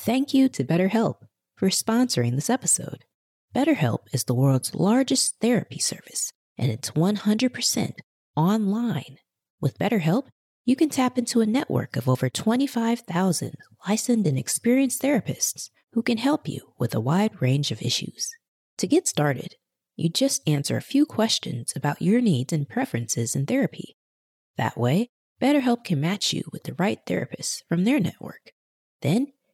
Thank you to BetterHelp for sponsoring this episode. BetterHelp is the world's largest therapy service, and it's 100% online. With BetterHelp, you can tap into a network of over 25,000 licensed and experienced therapists who can help you with a wide range of issues. To get started, you just answer a few questions about your needs and preferences in therapy. That way, BetterHelp can match you with the right therapist from their network. Then,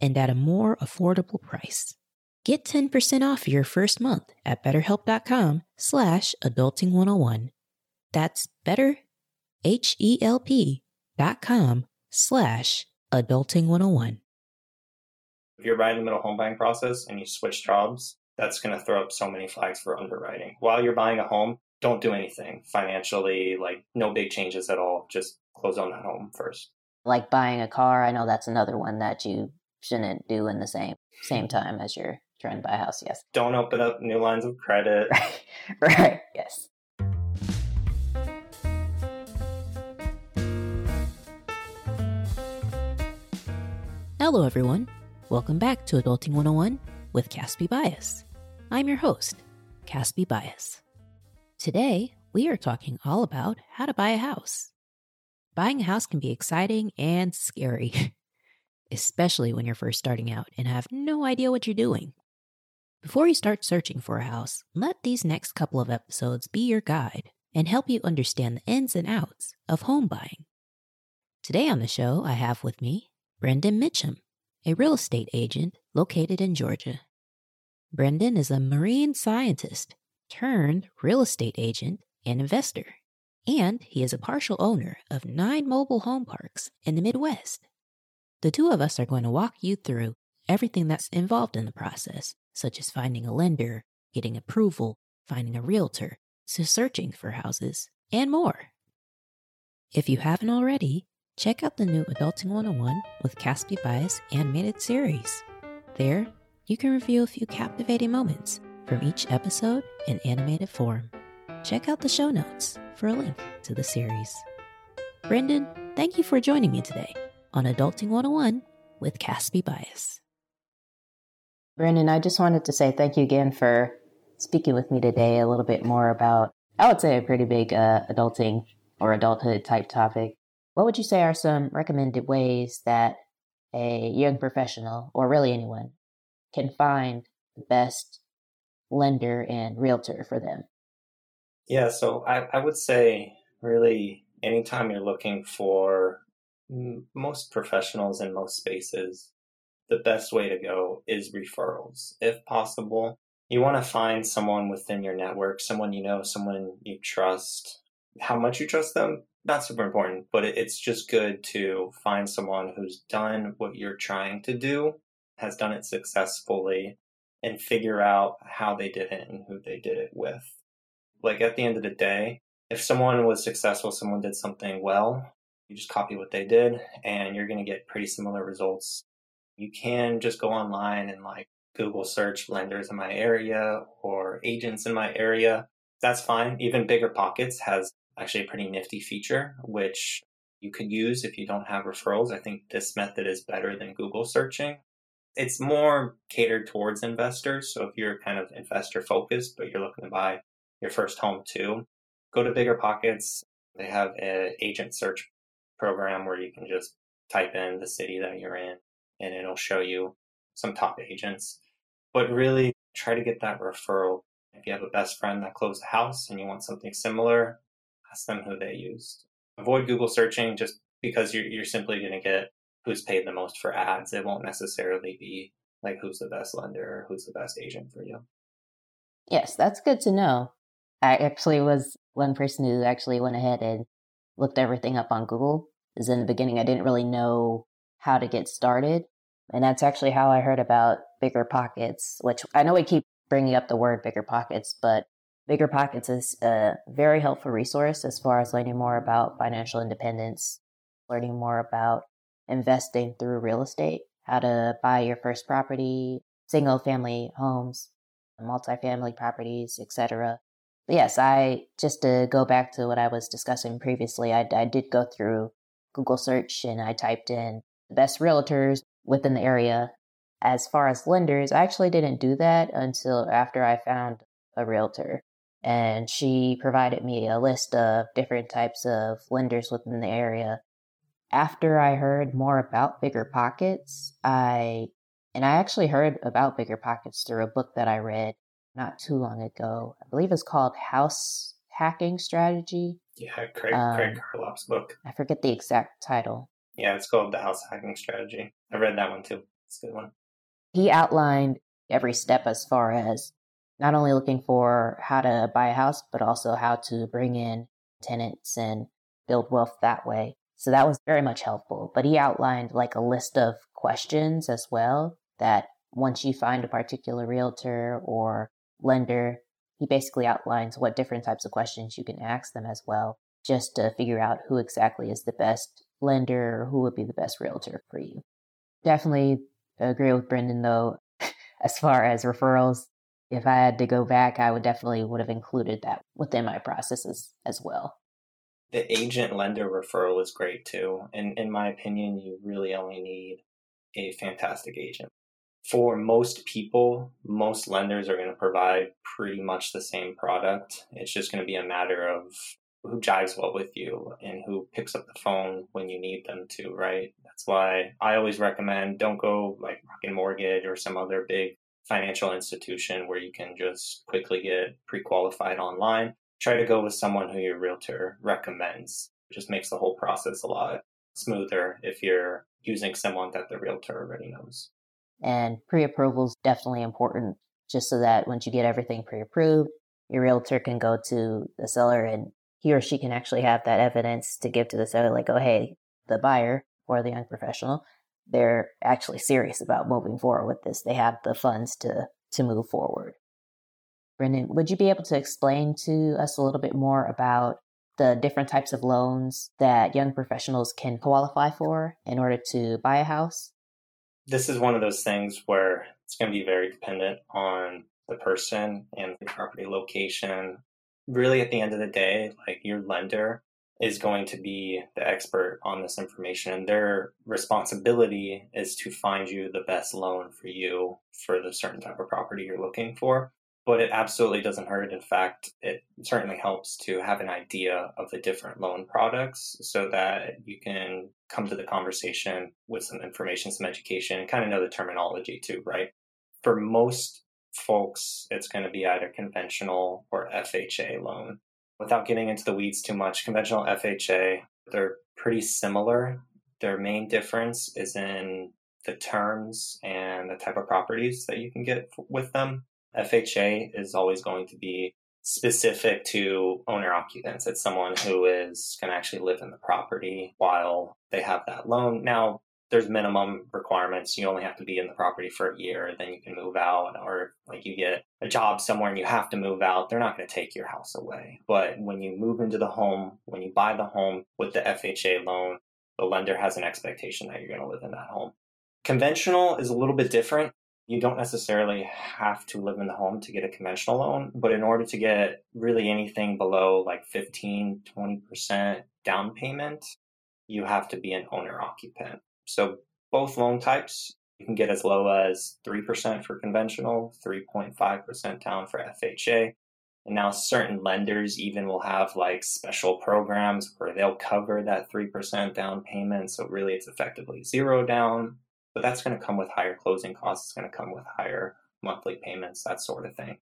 and at a more affordable price. Get 10% off your first month at betterhelp.com slash adulting101. That's better, H-E-L-P dot com slash adulting101. If you're right in the middle home buying process and you switch jobs, that's going to throw up so many flags for underwriting. While you're buying a home, don't do anything financially, like no big changes at all. Just close on that home first. Like buying a car, I know that's another one that you shouldn't do in the same same hmm. time as you're trying to buy a house. Yes. Don't open up new lines of credit. Right. right. Yes. Hello, everyone. Welcome back to Adulting 101 with Caspi Bias. I'm your host, Caspi Bias. Today, we are talking all about how to buy a house. Buying a house can be exciting and scary, especially when you're first starting out and have no idea what you're doing. Before you start searching for a house, let these next couple of episodes be your guide and help you understand the ins and outs of home buying. Today on the show, I have with me Brendan Mitchum, a real estate agent located in Georgia. Brendan is a marine scientist turned real estate agent and investor, and he is a partial owner of nine mobile home parks in the Midwest. The two of us are going to walk you through everything that's involved in the process, such as finding a lender, getting approval, finding a realtor, to searching for houses, and more. If you haven't already, check out the new Adulting 101 with Caspi Bias animated series. There, you can review a few captivating moments from each episode in animated form. Check out the show notes for a link to the series. Brendan, thank you for joining me today on Adulting 101 with Caspi Bias. Brendan, I just wanted to say thank you again for speaking with me today a little bit more about, I would say, a pretty big uh, adulting or adulthood type topic. What would you say are some recommended ways that a young professional, or really anyone, can find the best lender and realtor for them? Yeah, so I, I would say really anytime you're looking for most professionals in most spaces, the best way to go is referrals. If possible, you want to find someone within your network, someone you know, someone you trust. How much you trust them, not super important, but it's just good to find someone who's done what you're trying to do, has done it successfully, and figure out how they did it and who they did it with. Like at the end of the day, if someone was successful, someone did something well, you just copy what they did and you're going to get pretty similar results. You can just go online and like Google search lenders in my area or agents in my area. That's fine. Even Bigger Pockets has actually a pretty nifty feature, which you could use if you don't have referrals. I think this method is better than Google searching. It's more catered towards investors. So if you're kind of investor focused, but you're looking to buy your first home too, go to Bigger Pockets. They have an agent search program where you can just type in the city that you're in and it'll show you some top agents. But really try to get that referral. If you have a best friend that closed a house and you want something similar, ask them who they used. Avoid Google searching just because you're, you're simply going to get who's paid the most for ads. It won't necessarily be like who's the best lender or who's the best agent for you. Yes, that's good to know. I actually was one person who actually went ahead and looked everything up on Google. Is in the beginning, I didn't really know how to get started. And that's actually how I heard about Bigger Pockets, which I know we keep bringing up the word Bigger Pockets, but Bigger Pockets is a very helpful resource as far as learning more about financial independence, learning more about investing through real estate, how to buy your first property, single family homes, multifamily properties, etc. Yes, I just to go back to what I was discussing previously, I, I did go through Google search and I typed in the best realtors within the area. As far as lenders, I actually didn't do that until after I found a realtor. And she provided me a list of different types of lenders within the area. After I heard more about Bigger Pockets, I and I actually heard about Bigger Pockets through a book that I read not too long ago. I believe it's called House Hacking Strategy. Yeah, Craig, um, Craig Curelop's book. I forget the exact title. Yeah, it's called The House Hacking Strategy. I read that one too. It's a good one. He outlined every step as far as not only looking for how to buy a house, but also how to bring in tenants and build wealth that way. So that was very much helpful. But he outlined like a list of questions as well that once you find a particular realtor or lender, he basically outlines what different types of questions you can ask them as well, just to figure out who exactly is the best lender or who would be the best realtor for you. Definitely agree with Brendan though, as far as referrals. If I had to go back, I would definitely would have included that within my processes as well. The agent lender referral is great too. And in my opinion, you really only need a fantastic agent for most people, most lenders are going to provide pretty much the same product. It's just going to be a matter of who jives well with you and who picks up the phone when you need them to, right? That's why I always recommend don't go like Rocket Mortgage or some other big financial institution where you can just quickly get pre qualified online. Try to go with someone who your realtor recommends. It just makes the whole process a lot smoother if you're using someone that the realtor already knows. And pre approval is definitely important just so that once you get everything pre approved, your realtor can go to the seller and he or she can actually have that evidence to give to the seller, like, oh, hey, the buyer or the young professional, they're actually serious about moving forward with this. They have the funds to, to move forward. Brendan, would you be able to explain to us a little bit more about the different types of loans that young professionals can qualify for in order to buy a house? This is one of those things where it's going to be very dependent on the person and the property location. Really, at the end of the day, like your lender is going to be the expert on this information. And their responsibility is to find you the best loan for you for the certain type of property you're looking for but it absolutely doesn't hurt. In fact, it certainly helps to have an idea of the different loan products so that you can come to the conversation with some information, some education, kind of know the terminology too, right? For most folks, it's going to be either conventional or FHA loan. Without getting into the weeds too much, conventional FHA, they're pretty similar. Their main difference is in the terms and the type of properties that you can get with them. FHA is always going to be specific to owner occupants. It's someone who is going to actually live in the property while they have that loan. Now, there's minimum requirements. You only have to be in the property for a year, then you can move out, or like you get a job somewhere and you have to move out. They're not going to take your house away. But when you move into the home, when you buy the home with the FHA loan, the lender has an expectation that you're going to live in that home. Conventional is a little bit different you don't necessarily have to live in the home to get a conventional loan, but in order to get really anything below like 15, 20% down payment, you have to be an owner occupant. So both loan types, you can get as low as 3% for conventional, 3.5% down for FHA. And now certain lenders even will have like special programs where they'll cover that 3% down payment. So really it's effectively zero down but that's going to come with higher closing costs. It's going to come with higher monthly payments, that sort of thing.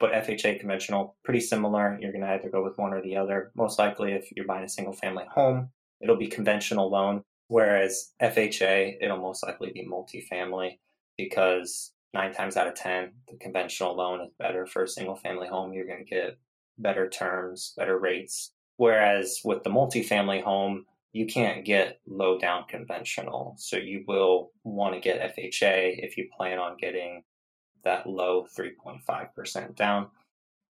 But FHA conventional, pretty similar. You're going to either go with one or the other. Most likely, if you're buying a single family home, it'll be conventional loan. Whereas FHA, it'll most likely be multifamily because nine times out of 10, the conventional loan is better for a single family home. You're going to get better terms, better rates. Whereas with the multifamily home, you can't get low down conventional. So you will want to get FHA if you plan on getting that low 3.5% down.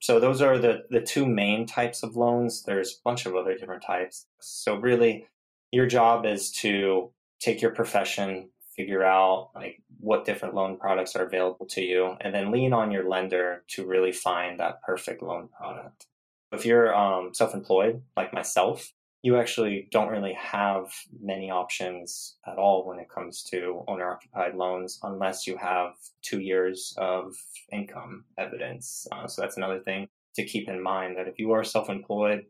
So those are the, the two main types of loans. There's a bunch of other different types. So really your job is to take your profession, figure out like what different loan products are available to you, and then lean on your lender to really find that perfect loan product. If you're um, self-employed like myself, you actually don't really have many options at all when it comes to owner occupied loans unless you have two years of income evidence. Uh, so that's another thing to keep in mind that if you are self employed,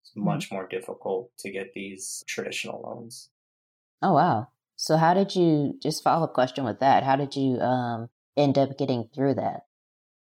it's mm-hmm. much more difficult to get these traditional loans. Oh, wow. So, how did you just follow up question with that? How did you um, end up getting through that?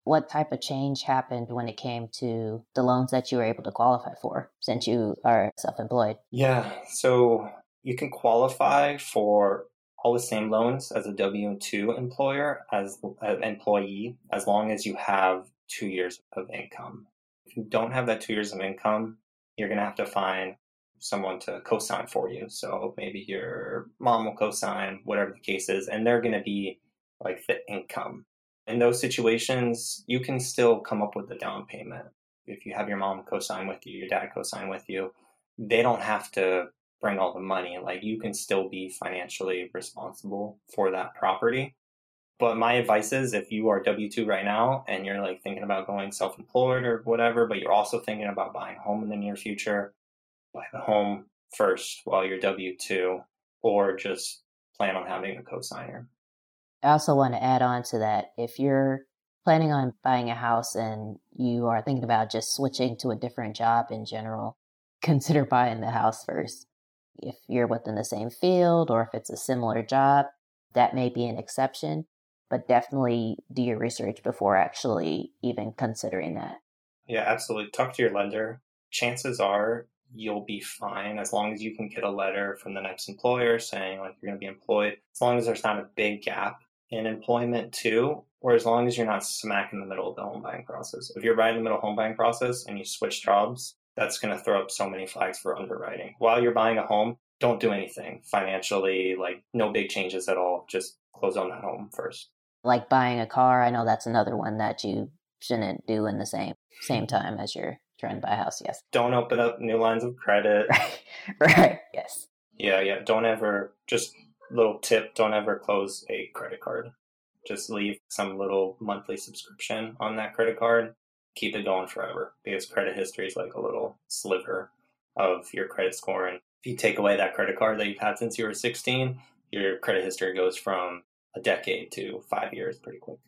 What type of change happened when it came to the loans that you were able to qualify for since you are self employed? Yeah, so you can qualify for all the same loans as a W 2 employer, as an employee, as long as you have two years of income. If you don't have that two years of income, you're going to have to find someone to co-sign for you. So maybe your mom will co-sign, whatever the case is, and they're going to be like the income in those situations, you can still come up with a down payment. If you have your mom co-sign with you, your dad co-sign with you, they don't have to bring all the money. Like you can still be financially responsible for that property. But my advice is if you are W 2 right now and you're like thinking about going self employed or whatever, but you're also thinking about buying a home in the near future, buy the home first while you're W 2 or just plan on having a co signer. I also want to add on to that. If you're planning on buying a house and you are thinking about just switching to a different job in general, consider buying the house first. If you're within the same field or if it's a similar job, that may be an exception, but definitely do your research before actually even considering that. Yeah, absolutely. Talk to your lender. Chances are you'll be fine as long as you can get a letter from the next employer saying like you're going to be employed. As long as there's not a big gap in employment too, or as long as you're not smack in the middle of the home buying process. If you're right in the middle of home buying process and you switch jobs, that's going to throw up so many flags for underwriting. While you're buying a home, don't do anything financially, like no big changes at all. Just close on that home first. Like buying a car, I know that's another one that you shouldn't do in the same same time as you're trying to buy a house. Yes. Don't open up new lines of credit. right. right. Yes. Yeah, yeah. Don't ever just little tip don't ever close a credit card. Just leave some little monthly subscription on that credit card. Keep it going forever because credit history is like a little sliver of your credit score. And if you take away that credit card that you've had since you were 16, your credit history goes from a decade to five years pretty quick.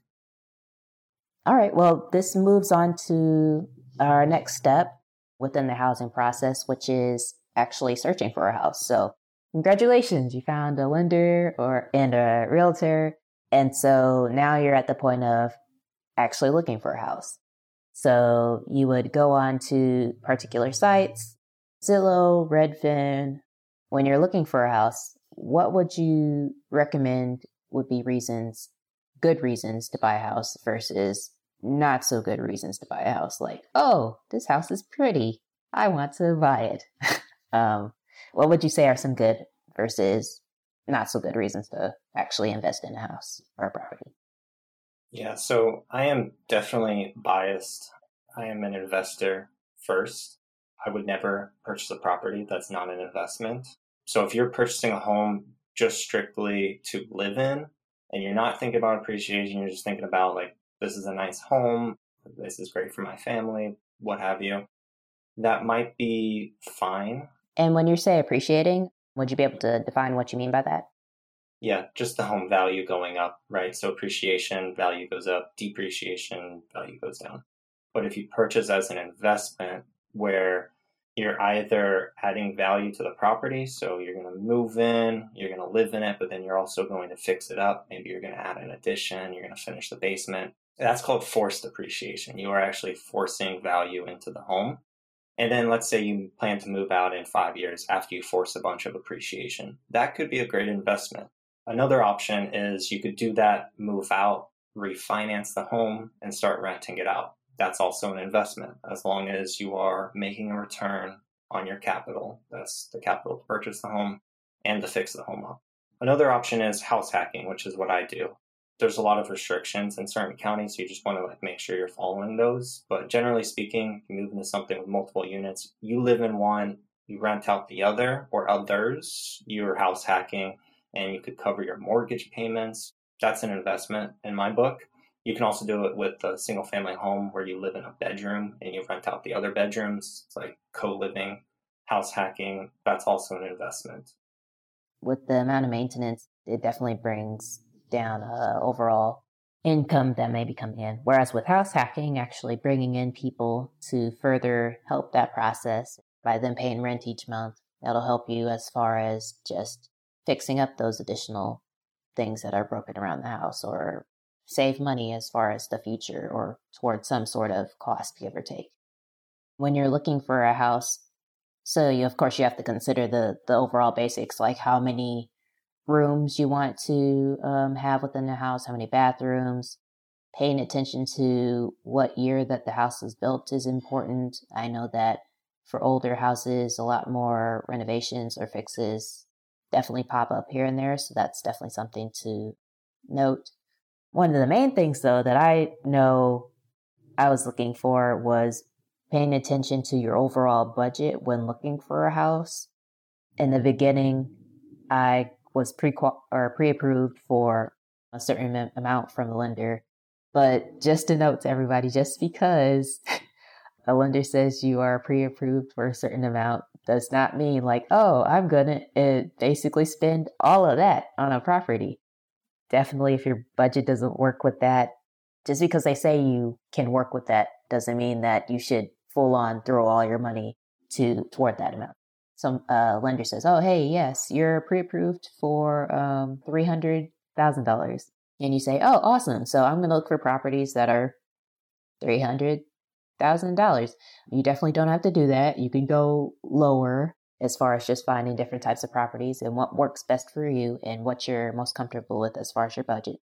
All right. Well, this moves on to our next step within the housing process, which is actually searching for a house. So congratulations, you found a lender or and a realtor. And so now you're at the point of actually looking for a house. So you would go on to particular sites, Zillow, Redfin. When you're looking for a house, what would you recommend would be reasons, good reasons to buy a house versus not so good reasons to buy a house? Like, oh, this house is pretty. I want to buy it. um, what would you say are some good versus not so good reasons to actually invest in a house or a property? Yeah, so I am definitely biased. I am an investor first. I would never purchase a property that's not an investment. So if you're purchasing a home just strictly to live in and you're not thinking about appreciation, you're just thinking about like, this is a nice home, this is great for my family, what have you, that might be fine. And when you say appreciating, would you be able to define what you mean by that? Yeah, just the home value going up, right? So appreciation, value goes up, depreciation, value goes down. But if you purchase as an investment where you're either adding value to the property, so you're going to move in, you're going to live in it, but then you're also going to fix it up. Maybe you're going to add an addition, you're going to finish the basement. That's called forced appreciation. You are actually forcing value into the home. And then let's say you plan to move out in five years after you force a bunch of appreciation. That could be a great investment. Another option is you could do that, move out, refinance the home, and start renting it out. That's also an investment as long as you are making a return on your capital. That's the capital to purchase the home and to fix the home up. Another option is house hacking, which is what I do. There's a lot of restrictions in certain counties, so you just want to like make sure you're following those. But generally speaking, you move into something with multiple units. You live in one, you rent out the other or others. You're house hacking, and you could cover your mortgage payments. That's an investment in my book. You can also do it with a single family home where you live in a bedroom and you rent out the other bedrooms. It's like co living, house hacking. That's also an investment with the amount of maintenance, it definitely brings down uh, overall income that may be coming in. Whereas with house hacking, actually bringing in people to further help that process by them paying rent each month, that'll help you as far as just fixing up those additional things that are broken around the house or save money as far as the future or towards some sort of cost, give or take. When you're looking for a house, so you, of course, you have to consider the the overall basics, like how many rooms you want to um, have within the house, how many bathrooms. Paying attention to what year that the house was built is important. I know that for older houses, a lot more renovations or fixes definitely pop up here and there. So that's definitely something to note. One of the main things, though, that I know I was looking for was paying attention to your overall budget when looking for a house. In the beginning, I was pre or pre-approved for a certain amount from the lender. But just a note to everybody, just because a lender says you are pre-approved for a certain amount does not mean like, oh, I'm gonna uh, basically spend all of that on a property. Definitely, if your budget doesn't work with that, just because they say you can work with that doesn't mean that you should full on throw all your money to toward that amount. Some uh, lender says, "Oh, hey, yes, you're pre-approved for um, three hundred thousand dollars," and you say, "Oh, awesome! So I'm going to look for properties that are three hundred thousand dollars." You definitely don't have to do that. You can go lower as far as just finding different types of properties and what works best for you and what you're most comfortable with as far as your budget.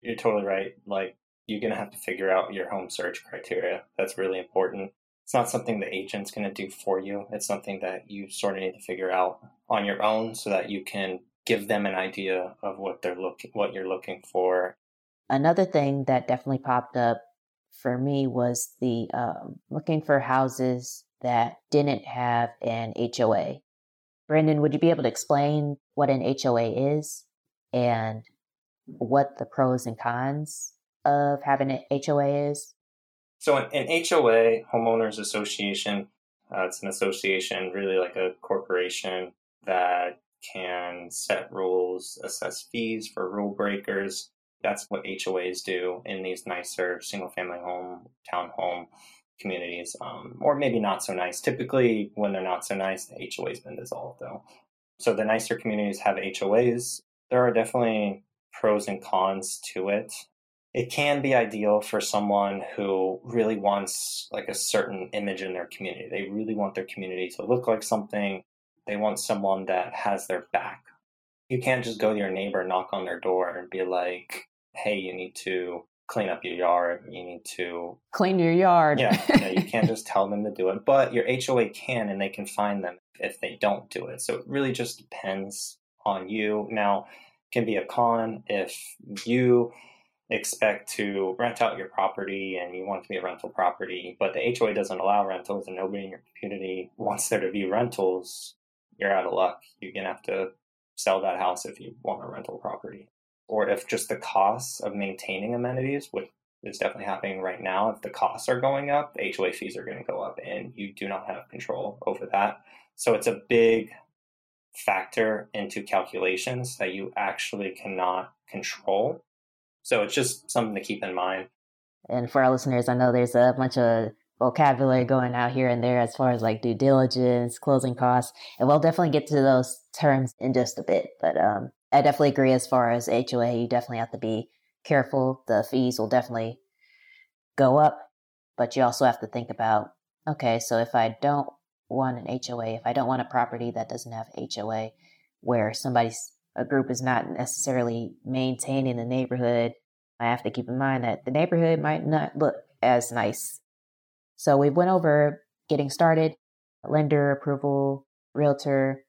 You're totally right. Like you're going to have to figure out your home search criteria. That's really important it's not something the agent's going to do for you. It's something that you sort of need to figure out on your own so that you can give them an idea of what they're looking what you're looking for. Another thing that definitely popped up for me was the um, looking for houses that didn't have an HOA. Brandon, would you be able to explain what an HOA is and what the pros and cons of having an HOA is? So an, an HOA, homeowners association, uh, it's an association, really like a corporation that can set rules, assess fees for rule breakers. That's what HOAs do in these nicer single family home, townhome communities, um, or maybe not so nice. Typically, when they're not so nice, the HOA's been dissolved though. So the nicer communities have HOAs. There are definitely pros and cons to it it can be ideal for someone who really wants like a certain image in their community. They really want their community to look like something. They want someone that has their back. You can't just go to your neighbor, knock on their door, and be like, hey, you need to clean up your yard. You need to clean your yard. yeah, you, know, you can't just tell them to do it. But your HOA can, and they can find them if they don't do it. So it really just depends on you. Now, can be a con if you expect to rent out your property and you want it to be a rental property, but the HOA doesn't allow rentals and nobody in your community wants there to be rentals, you're out of luck. You're going to have to sell that house if you want a rental property. Or if just the costs of maintaining amenities, which is definitely happening right now, if the costs are going up, the HOA fees are going to go up and you do not have control over that. So it's a big factor into calculations that you actually cannot control so it's just something to keep in mind. And for our listeners, I know there's a bunch of vocabulary going out here and there as far as like due diligence, closing costs, and we'll definitely get to those terms in just a bit. But um, I definitely agree as far as HOA, you definitely have to be careful. The fees will definitely go up, but you also have to think about okay, so if I don't want an HOA, if I don't want a property that doesn't have HOA, where somebody's a group is not necessarily maintaining the neighborhood, I have to keep in mind that the neighborhood might not look as nice. So we went over getting started. lender approval, realtor.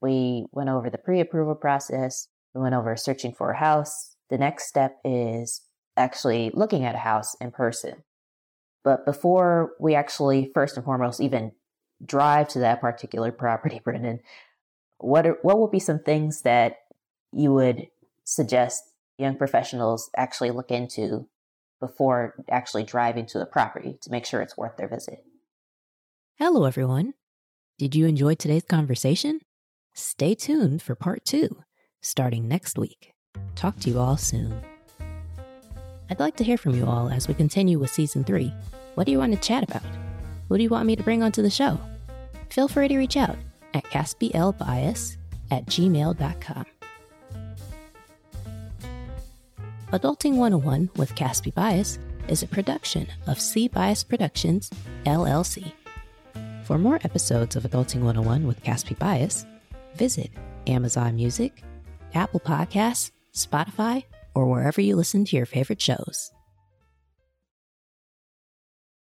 We went over the pre approval process. We went over searching for a house. The next step is actually looking at a house in person. But before we actually, first and foremost, even drive to that particular property, Brendan, what are, what would be some things that you would suggest young professionals actually look into before actually driving to the property to make sure it's worth their visit? Hello, everyone. Did you enjoy today's conversation? Stay tuned for part two, starting next week. Talk to you all soon. I'd like to hear from you all as we continue with season three. What do you want to chat about? Who do you want me to bring onto the show? Feel free to reach out at caspielbias at gmail.com. Adulting 101 with Caspi Bias is a production of C Bias Productions, LLC. For more episodes of Adulting 101 with Caspi Bias, visit Amazon Music, Apple Podcasts, Spotify, or wherever you listen to your favorite shows.